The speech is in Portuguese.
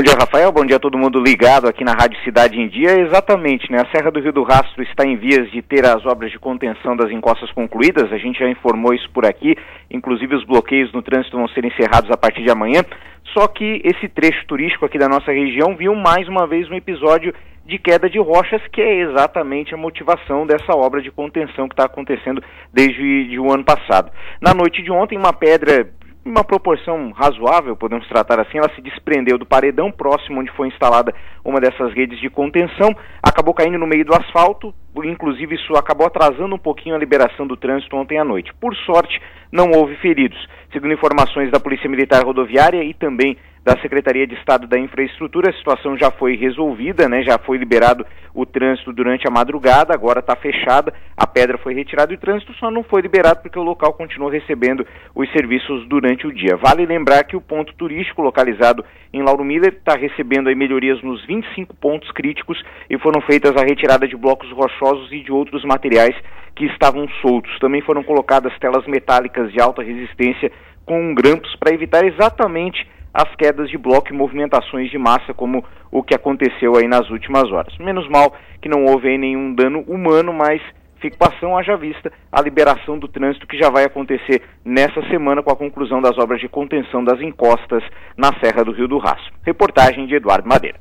Bom dia, Rafael. Bom dia a todo mundo ligado aqui na Rádio Cidade em Dia. Exatamente, né? A Serra do Rio do Rastro está em vias de ter as obras de contenção das encostas concluídas. A gente já informou isso por aqui. Inclusive, os bloqueios no trânsito vão ser encerrados a partir de amanhã. Só que esse trecho turístico aqui da nossa região viu mais uma vez um episódio de queda de rochas, que é exatamente a motivação dessa obra de contenção que está acontecendo desde o ano passado. Na noite de ontem, uma pedra uma proporção razoável, podemos tratar assim, ela se desprendeu do paredão próximo onde foi instalada uma dessas redes de contenção, acabou caindo no meio do asfalto, inclusive isso acabou atrasando um pouquinho a liberação do trânsito ontem à noite. Por sorte, não houve feridos. Segundo informações da Polícia Militar Rodoviária e também da Secretaria de Estado da Infraestrutura, a situação já foi resolvida, né? Já foi liberado o trânsito durante a madrugada, agora está fechada, a pedra foi retirada e o trânsito só não foi liberado porque o local continua recebendo os serviços durante o dia. Vale lembrar que o ponto turístico localizado em Lauro Miller está recebendo aí melhorias nos 25 pontos críticos e foram feitas a retirada de blocos rochosos e de outros materiais que estavam soltos. Também foram colocadas telas metálicas de alta resistência com grampos para evitar exatamente as quedas de bloco e movimentações de massa, como o que aconteceu aí nas últimas horas. Menos mal que não houve nenhum dano humano, mas ficação haja vista a liberação do trânsito que já vai acontecer nessa semana com a conclusão das obras de contenção das encostas na Serra do Rio do Rastro. Reportagem de Eduardo Madeira.